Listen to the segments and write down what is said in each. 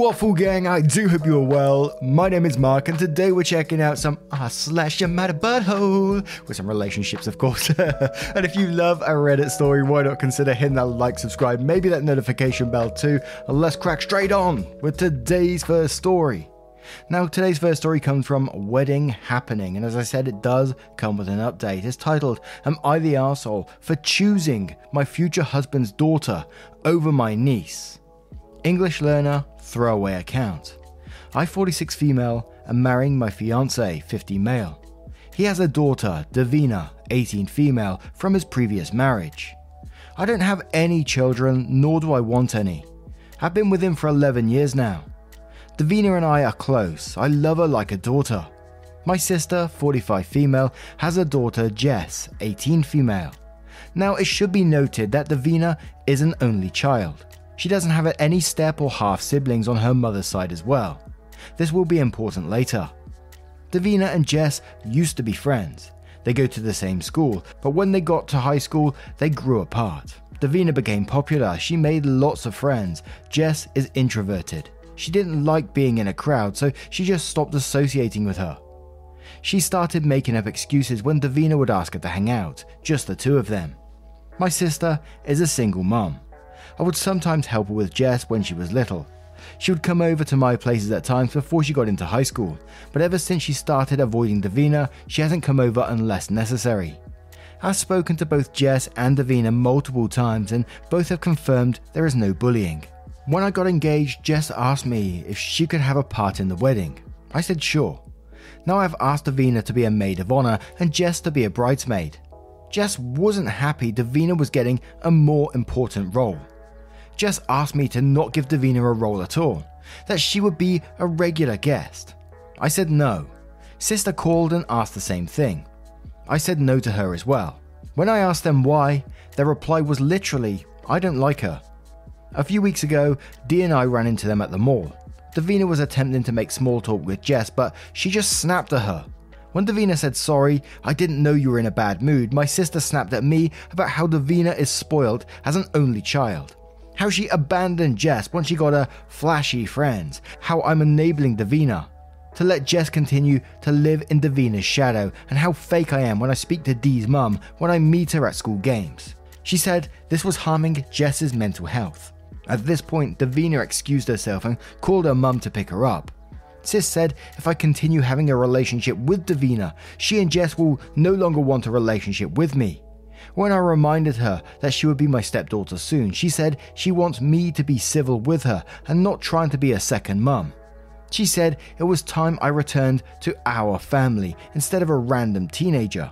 Waffle Gang, I do hope you're well. My name is Mark, and today we're checking out some ah slash matter butthole with some relationships, of course. and if you love a Reddit story, why not consider hitting that like, subscribe, maybe that notification bell too, and let's crack straight on with today's first story. Now, today's first story comes from Wedding Happening, and as I said, it does come with an update. It's titled, Am I the Arsehole for choosing my future husband's daughter over my niece? English learner, throwaway account. I 46 female am marrying my fiance 50 male. He has a daughter, Davina, 18 female, from his previous marriage. I don't have any children, nor do I want any. I've been with him for 11 years now. Davina and I are close. I love her like a daughter. My sister, 45 female, has a daughter, Jess, 18 female. Now, it should be noted that Davina is an only child. She doesn't have any step or half siblings on her mother's side as well. This will be important later. Davina and Jess used to be friends. They go to the same school, but when they got to high school, they grew apart. Davina became popular, she made lots of friends. Jess is introverted. She didn't like being in a crowd, so she just stopped associating with her. She started making up excuses when Davina would ask her to hang out, just the two of them. My sister is a single mum. I would sometimes help her with Jess when she was little. She would come over to my places at times before she got into high school, but ever since she started avoiding Davina, she hasn't come over unless necessary. I've spoken to both Jess and Davina multiple times, and both have confirmed there is no bullying. When I got engaged, Jess asked me if she could have a part in the wedding. I said sure. Now I've asked Davina to be a maid of honor and Jess to be a bridesmaid. Jess wasn't happy Davina was getting a more important role. Jess asked me to not give Davina a role at all, that she would be a regular guest. I said no. Sister called and asked the same thing. I said no to her as well. When I asked them why, their reply was literally, I don't like her. A few weeks ago, Dee and I ran into them at the mall. Davina was attempting to make small talk with Jess, but she just snapped at her. When Davina said sorry, I didn't know you were in a bad mood, my sister snapped at me about how Davina is spoiled as an only child how she abandoned Jess once she got her flashy friends, how I'm enabling Davina to let Jess continue to live in Davina's shadow, and how fake I am when I speak to Dee's mum when I meet her at school games. She said this was harming Jess's mental health. At this point, Davina excused herself and called her mum to pick her up. Sis said if I continue having a relationship with Davina, she and Jess will no longer want a relationship with me. When I reminded her that she would be my stepdaughter soon, she said she wants me to be civil with her and not trying to be a second mum. She said it was time I returned to our family instead of a random teenager.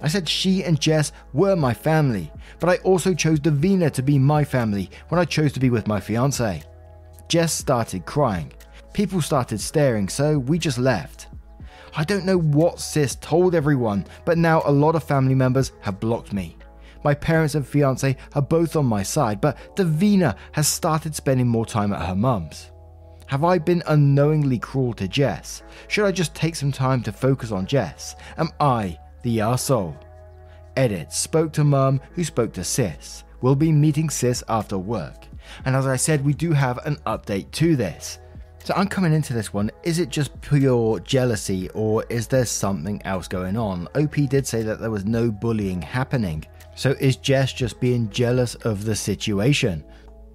I said she and Jess were my family, but I also chose Davina to be my family when I chose to be with my fiance. Jess started crying. People started staring, so we just left. I don't know what sis told everyone, but now a lot of family members have blocked me. My parents and fiance are both on my side, but Davina has started spending more time at her mum's. Have I been unknowingly cruel to Jess? Should I just take some time to focus on Jess? Am I the arsehole? Edit spoke to mum, who spoke to sis. We'll be meeting sis after work. And as I said, we do have an update to this. So I'm coming into this one. Is it just pure jealousy or is there something else going on? OP did say that there was no bullying happening. So is Jess just being jealous of the situation?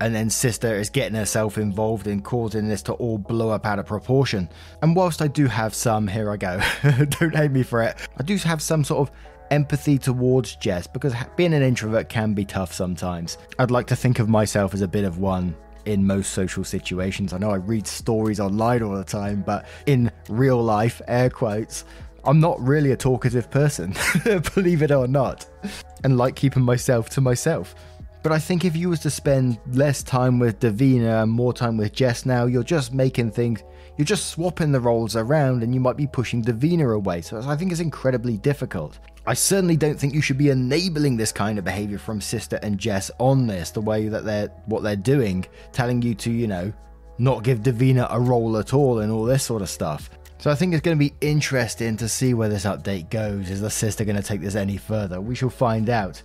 And then Sister is getting herself involved in causing this to all blow up out of proportion. And whilst I do have some, here I go, don't hate me for it, I do have some sort of empathy towards Jess because being an introvert can be tough sometimes. I'd like to think of myself as a bit of one in most social situations. I know I read stories online all the time, but in real life, air quotes, I'm not really a talkative person, believe it or not, and like keeping myself to myself. But I think if you was to spend less time with Davina and more time with Jess now, you're just making things, you're just swapping the roles around and you might be pushing Davina away. So I think it's incredibly difficult. I certainly don't think you should be enabling this kind of behavior from Sister and Jess on this, the way that they're what they're doing, telling you to, you know, not give Davina a role at all and all this sort of stuff. So I think it's going to be interesting to see where this update goes. Is the sister going to take this any further? We shall find out.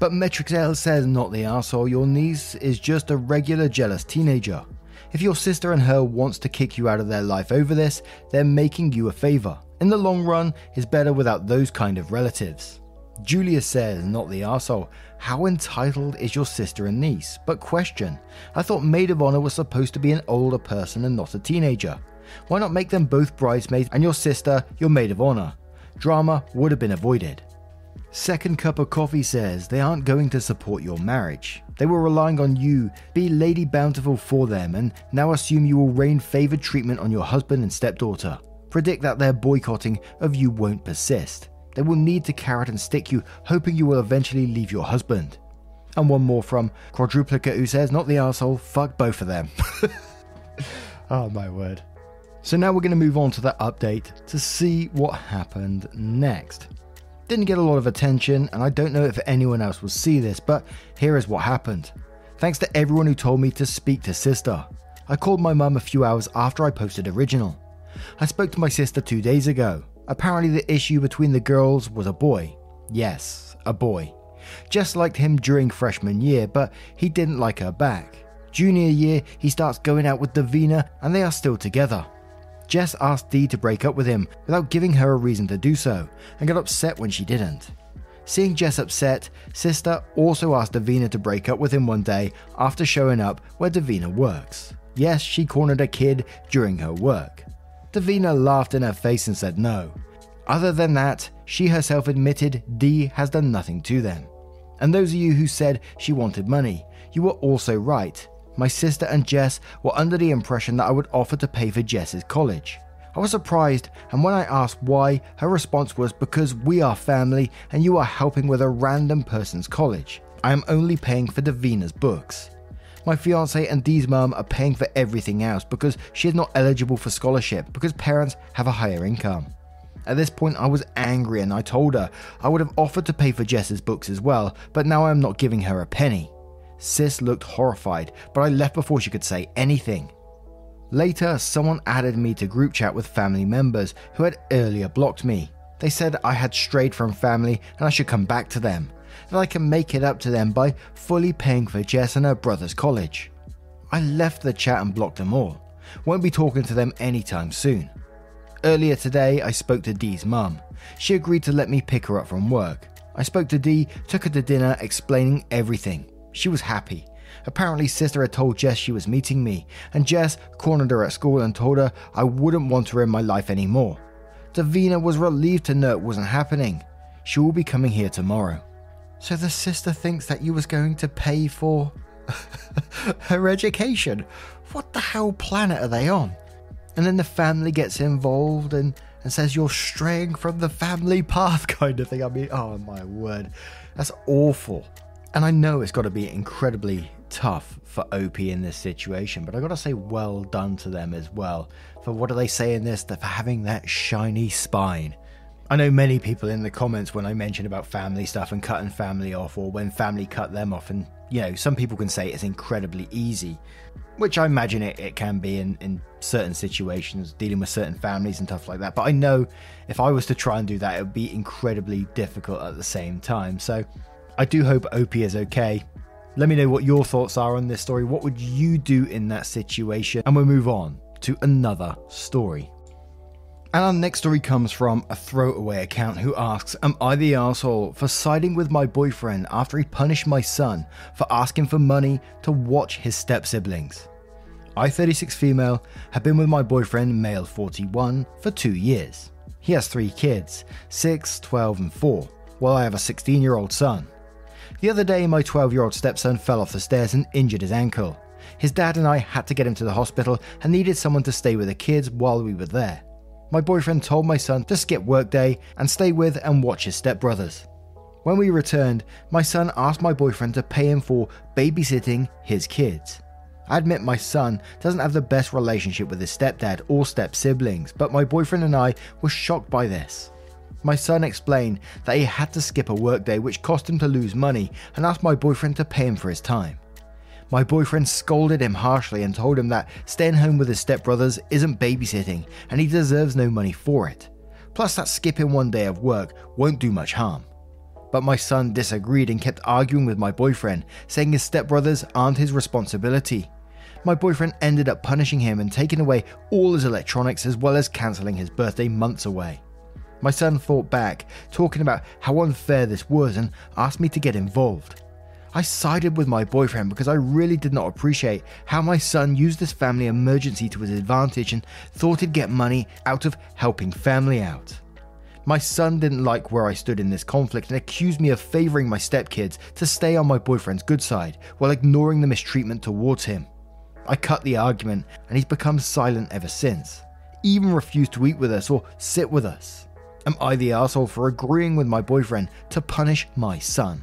But Metrixel says not the asshole. Your niece is just a regular jealous teenager. If your sister and her wants to kick you out of their life over this, they're making you a favor. In the long run, it's better without those kind of relatives. Julia says, not the asshole. How entitled is your sister and niece? But question. I thought Maid of Honor was supposed to be an older person and not a teenager. Why not make them both bridesmaids and your sister your maid of honor? Drama would have been avoided. Second Cup of Coffee says they aren't going to support your marriage. They were relying on you, be Lady Bountiful for them, and now assume you will rain favored treatment on your husband and stepdaughter. Predict that their boycotting of you won't persist. They will need to carrot and stick you, hoping you will eventually leave your husband. And one more from Quadruplica who says, Not the asshole, fuck both of them. oh my word. So now we're going to move on to that update to see what happened next. Didn't get a lot of attention, and I don't know if anyone else will see this, but here is what happened. Thanks to everyone who told me to speak to sister. I called my mum a few hours after I posted original. I spoke to my sister two days ago. Apparently, the issue between the girls was a boy. Yes, a boy. Jess liked him during freshman year, but he didn't like her back. Junior year, he starts going out with Davina, and they are still together. Jess asked Dee to break up with him without giving her a reason to do so, and got upset when she didn't. Seeing Jess upset, Sister also asked Davina to break up with him one day after showing up where Davina works. Yes, she cornered a kid during her work. Davina laughed in her face and said no. Other than that, she herself admitted Dee has done nothing to them. And those of you who said she wanted money, you were also right. My sister and Jess were under the impression that I would offer to pay for Jess's college. I was surprised, and when I asked why, her response was because we are family and you are helping with a random person's college. I am only paying for Davina's books. My fiance and Dee's mum are paying for everything else because she is not eligible for scholarship because parents have a higher income. At this point, I was angry and I told her I would have offered to pay for Jess's books as well, but now I am not giving her a penny. Sis looked horrified, but I left before she could say anything. Later, someone added me to group chat with family members who had earlier blocked me. They said I had strayed from family and I should come back to them, that I can make it up to them by fully paying for Jess and her brother's college. I left the chat and blocked them all. Won't be talking to them anytime soon. Earlier today, I spoke to Dee's mum. She agreed to let me pick her up from work. I spoke to Dee, took her to dinner, explaining everything. She was happy. Apparently, sister had told Jess she was meeting me, and Jess cornered her at school and told her I wouldn't want her in my life anymore. Davina was relieved to know it wasn't happening. She will be coming here tomorrow. So the sister thinks that you was going to pay for her education. What the hell planet are they on? And then the family gets involved and, and says you're straying from the family path, kind of thing. I mean, oh my word. That's awful. And I know it's got to be incredibly tough for OP in this situation, but I got to say, well done to them as well. For what do they say in this? That for having that shiny spine. I know many people in the comments when I mention about family stuff and cutting family off, or when family cut them off, and you know, some people can say it's incredibly easy, which I imagine it, it can be in, in certain situations, dealing with certain families and stuff like that. But I know if I was to try and do that, it would be incredibly difficult at the same time. So I do hope OP is okay. Let me know what your thoughts are on this story. What would you do in that situation? And we'll move on to another story. And our next story comes from a throwaway account who asks Am I the asshole for siding with my boyfriend after he punished my son for asking for money to watch his step siblings? I, 36 female, have been with my boyfriend, male 41, for two years. He has three kids 6, 12, and 4, while I have a 16 year old son. The other day, my 12 year old stepson fell off the stairs and injured his ankle. His dad and I had to get him to the hospital and needed someone to stay with the kids while we were there. My boyfriend told my son to skip workday and stay with and watch his stepbrothers. When we returned, my son asked my boyfriend to pay him for babysitting his kids. I admit my son doesn't have the best relationship with his stepdad or step siblings, but my boyfriend and I were shocked by this. My son explained that he had to skip a workday which cost him to lose money and asked my boyfriend to pay him for his time. My boyfriend scolded him harshly and told him that staying home with his stepbrothers isn't babysitting and he deserves no money for it. Plus, that skipping one day of work won't do much harm. But my son disagreed and kept arguing with my boyfriend, saying his stepbrothers aren't his responsibility. My boyfriend ended up punishing him and taking away all his electronics as well as cancelling his birthday months away. My son fought back, talking about how unfair this was and asked me to get involved. I sided with my boyfriend because I really did not appreciate how my son used this family emergency to his advantage and thought he'd get money out of helping family out. My son didn't like where I stood in this conflict and accused me of favouring my stepkids to stay on my boyfriend's good side while ignoring the mistreatment towards him. I cut the argument and he's become silent ever since. even refused to eat with us or sit with us. Am I the asshole for agreeing with my boyfriend to punish my son?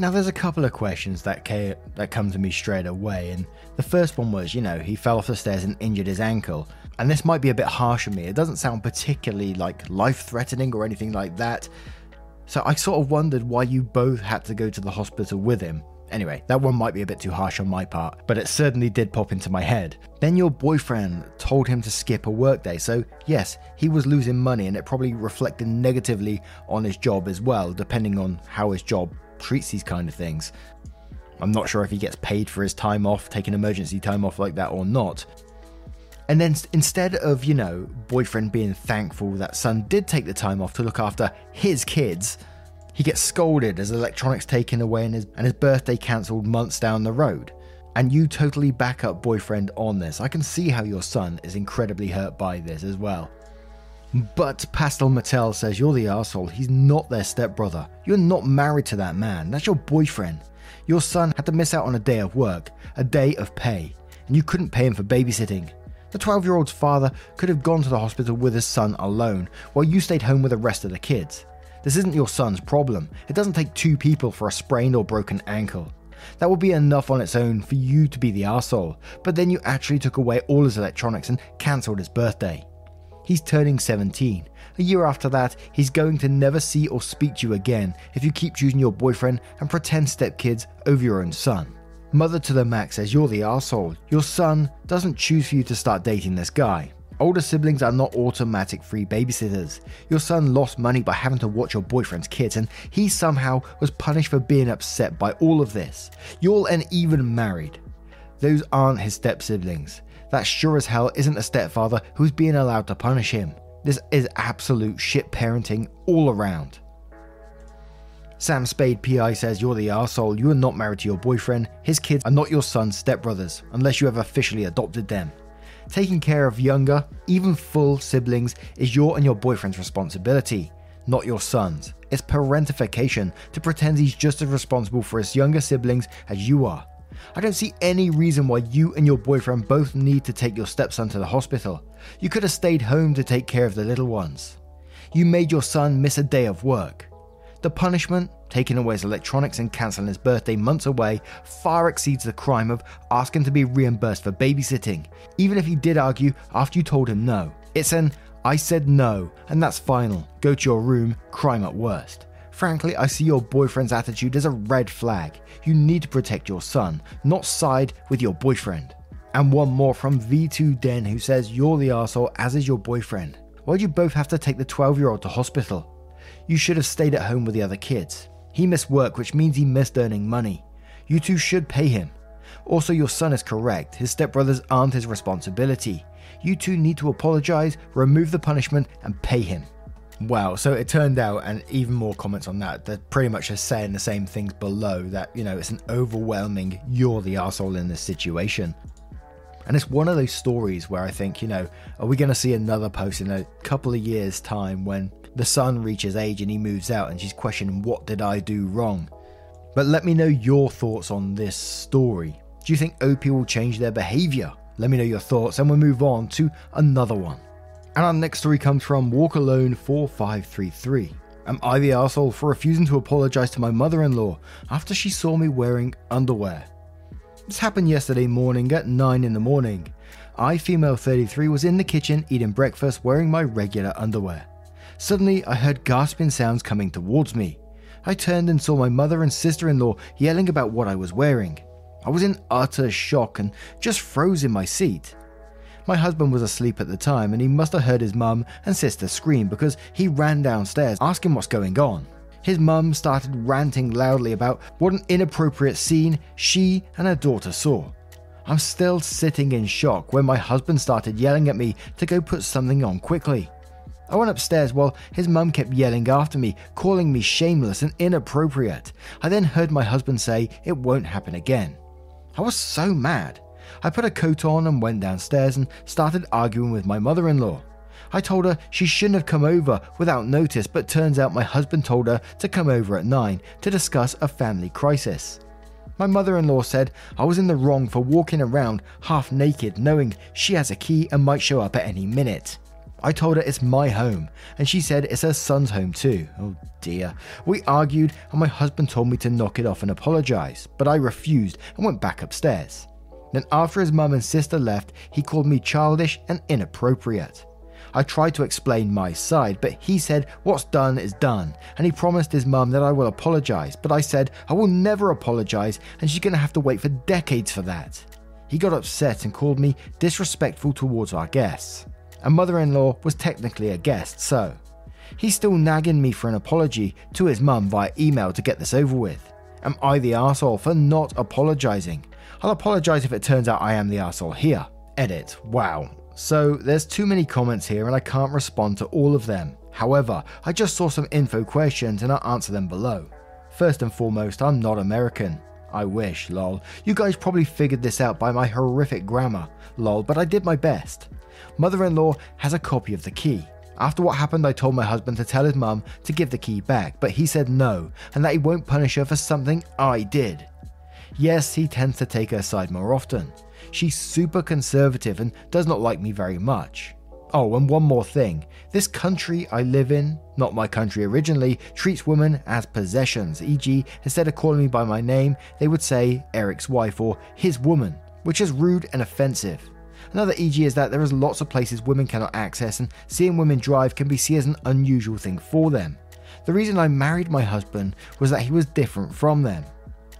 Now, there's a couple of questions that ca- that come to me straight away, and the first one was, you know, he fell off the stairs and injured his ankle, and this might be a bit harsh on me. It doesn't sound particularly like life-threatening or anything like that. So I sort of wondered why you both had to go to the hospital with him. Anyway, that one might be a bit too harsh on my part, but it certainly did pop into my head. Then your boyfriend told him to skip a workday, so yes, he was losing money and it probably reflected negatively on his job as well, depending on how his job treats these kind of things. I'm not sure if he gets paid for his time off, taking emergency time off like that or not. And then instead of, you know, boyfriend being thankful that son did take the time off to look after his kids, he gets scolded as electronics taken away and his, and his birthday cancelled months down the road. And you totally back up boyfriend on this. I can see how your son is incredibly hurt by this as well. But Pastel Mattel says you're the asshole. He's not their stepbrother. You're not married to that man. That's your boyfriend. Your son had to miss out on a day of work, a day of pay, and you couldn't pay him for babysitting. The 12 year old's father could have gone to the hospital with his son alone, while you stayed home with the rest of the kids. This isn't your son's problem. It doesn't take two people for a sprained or broken ankle. That would be enough on its own for you to be the arsehole, but then you actually took away all his electronics and cancelled his birthday. He's turning 17. A year after that, he's going to never see or speak to you again if you keep choosing your boyfriend and pretend stepkids over your own son. Mother to the Max says you're the asshole. Your son doesn't choose for you to start dating this guy. Older siblings are not automatic free babysitters. Your son lost money by having to watch your boyfriend's kids, and he somehow was punished for being upset by all of this. You're and even married. Those aren't his step siblings. That sure as hell isn't a stepfather who's being allowed to punish him. This is absolute shit parenting all around. Sam Spade PI says you're the arsehole, you are not married to your boyfriend, his kids are not your son's stepbrothers, unless you have officially adopted them. Taking care of younger, even full siblings is your and your boyfriend's responsibility, not your son's. It's parentification to pretend he's just as responsible for his younger siblings as you are. I don't see any reason why you and your boyfriend both need to take your stepson to the hospital. You could have stayed home to take care of the little ones. You made your son miss a day of work. The punishment, taking away his electronics and cancelling his birthday months away, far exceeds the crime of asking to be reimbursed for babysitting, even if he did argue after you told him no. It's an I said no, and that's final. Go to your room, crime at worst. Frankly, I see your boyfriend's attitude as a red flag. You need to protect your son, not side with your boyfriend. And one more from V2 Den who says you're the asshole as is your boyfriend. Why'd you both have to take the 12 year old to hospital? You should have stayed at home with the other kids. He missed work, which means he missed earning money. You two should pay him. Also, your son is correct. His stepbrothers aren't his responsibility. You two need to apologize, remove the punishment, and pay him. Wow, so it turned out, and even more comments on that, they're pretty much just saying the same things below that, you know, it's an overwhelming, you're the asshole in this situation. And it's one of those stories where I think, you know, are we going to see another post in a couple of years' time when the son reaches age and he moves out and she's questioning, what did I do wrong? But let me know your thoughts on this story. Do you think OP will change their behavior? Let me know your thoughts and we'll move on to another one. And our next story comes from Walk Alone 4533. Am I the asshole for refusing to apologize to my mother in law after she saw me wearing underwear? This happened yesterday morning at 9 in the morning. I, female 33, was in the kitchen eating breakfast wearing my regular underwear. Suddenly, I heard gasping sounds coming towards me. I turned and saw my mother and sister in law yelling about what I was wearing. I was in utter shock and just froze in my seat. My husband was asleep at the time and he must have heard his mum and sister scream because he ran downstairs asking what's going on. His mum started ranting loudly about what an inappropriate scene she and her daughter saw. I'm still sitting in shock when my husband started yelling at me to go put something on quickly. I went upstairs while his mum kept yelling after me, calling me shameless and inappropriate. I then heard my husband say it won't happen again. I was so mad. I put a coat on and went downstairs and started arguing with my mother in law. I told her she shouldn't have come over without notice, but turns out my husband told her to come over at 9 to discuss a family crisis. My mother in law said I was in the wrong for walking around half naked, knowing she has a key and might show up at any minute. I told her it's my home, and she said it's her son's home too. Oh dear. We argued, and my husband told me to knock it off and apologise, but I refused and went back upstairs. Then, after his mum and sister left, he called me childish and inappropriate. I tried to explain my side, but he said what's done is done, and he promised his mum that I will apologise, but I said I will never apologise, and she's going to have to wait for decades for that. He got upset and called me disrespectful towards our guests and mother in law was technically a guest, so. He's still nagging me for an apology to his mum via email to get this over with. Am I the asshole for not apologising? I'll apologise if it turns out I am the asshole here. Edit. Wow. So there's too many comments here and I can't respond to all of them. However, I just saw some info questions and I'll answer them below. First and foremost, I'm not American. I wish, lol. You guys probably figured this out by my horrific grammar, lol, but I did my best mother in law has a copy of the key. After what happened, I told my husband to tell his mum to give the key back, but he said no, and that he won't punish her for something I did. Yes, he tends to take her side more often. She's super conservative and does not like me very much. Oh, and one more thing. This country I live in, not my country originally, treats women as possessions, e.g., instead of calling me by my name, they would say Eric's wife or his woman, which is rude and offensive. Another EG is that there is lots of places women cannot access, and seeing women drive can be seen as an unusual thing for them. The reason I married my husband was that he was different from them.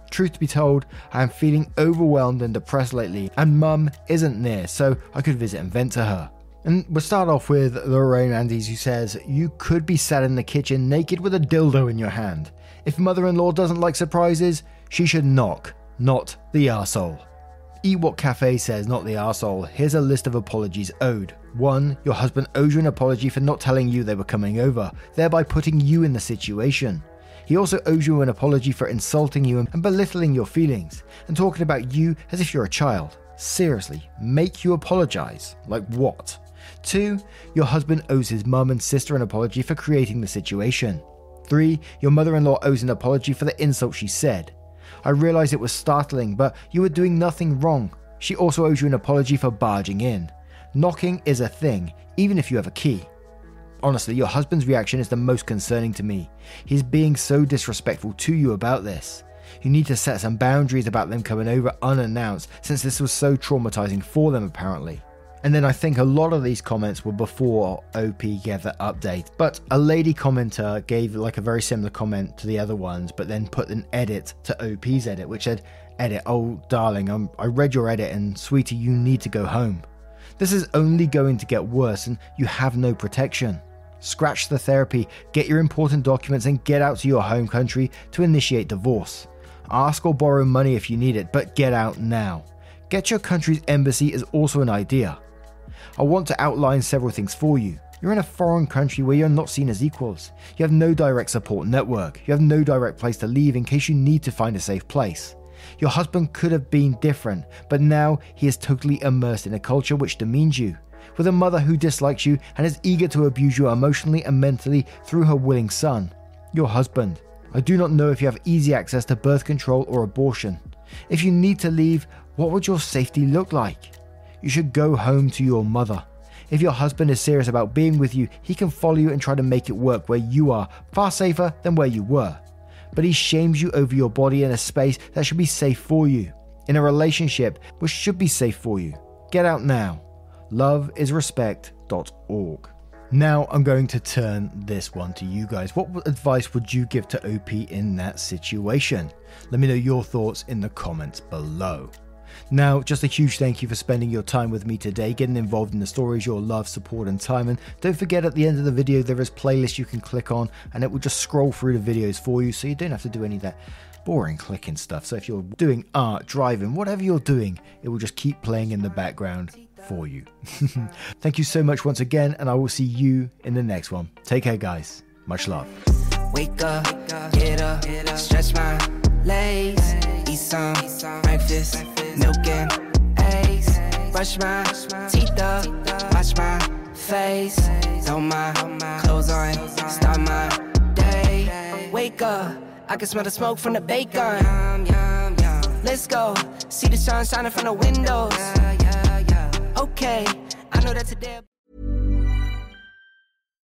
Truth to be told, I am feeling overwhelmed and depressed lately, and mum isn't near, so I could visit and vent to her. And we'll start off with Lorraine Andes, who says, You could be sat in the kitchen naked with a dildo in your hand. If mother in law doesn't like surprises, she should knock, not the arsehole. Eat What Cafe says, not the arsehole. Here's a list of apologies owed. 1. Your husband owes you an apology for not telling you they were coming over, thereby putting you in the situation. He also owes you an apology for insulting you and belittling your feelings, and talking about you as if you're a child. Seriously, make you apologize? Like what? 2. Your husband owes his mum and sister an apology for creating the situation. 3. Your mother in law owes an apology for the insult she said. I realized it was startling, but you were doing nothing wrong. She also owes you an apology for barging in. Knocking is a thing, even if you have a key. Honestly, your husband's reaction is the most concerning to me. He's being so disrespectful to you about this. You need to set some boundaries about them coming over unannounced, since this was so traumatizing for them, apparently. And then I think a lot of these comments were before OP gave update. But a lady commenter gave like a very similar comment to the other ones, but then put an edit to OP's edit, which said, Edit, oh darling, I'm, I read your edit and sweetie, you need to go home. This is only going to get worse and you have no protection. Scratch the therapy, get your important documents, and get out to your home country to initiate divorce. Ask or borrow money if you need it, but get out now. Get your country's embassy is also an idea. I want to outline several things for you. You're in a foreign country where you're not seen as equals. You have no direct support network. You have no direct place to leave in case you need to find a safe place. Your husband could have been different, but now he is totally immersed in a culture which demeans you. With a mother who dislikes you and is eager to abuse you emotionally and mentally through her willing son. Your husband. I do not know if you have easy access to birth control or abortion. If you need to leave, what would your safety look like? You should go home to your mother. If your husband is serious about being with you, he can follow you and try to make it work where you are, far safer than where you were. But he shames you over your body in a space that should be safe for you, in a relationship which should be safe for you. Get out now. Loveisrespect.org. Now I'm going to turn this one to you guys. What advice would you give to OP in that situation? Let me know your thoughts in the comments below. Now, just a huge thank you for spending your time with me today, getting involved in the stories, your love, support, and time. And don't forget at the end of the video, there is a playlist you can click on, and it will just scroll through the videos for you, so you don't have to do any of that boring clicking stuff. So if you're doing art, driving, whatever you're doing, it will just keep playing in the background for you. Thank you so much once again, and I will see you in the next one. Take care, guys. Much love. Wake up, get up, stretch my legs, eat some breakfast, milk and eggs, brush my teeth up, wash my face, throw my clothes on, start my day. Wake up, I can smell the smoke from the bacon. Let's go, see the sun shining from the windows. Okay, I know that today.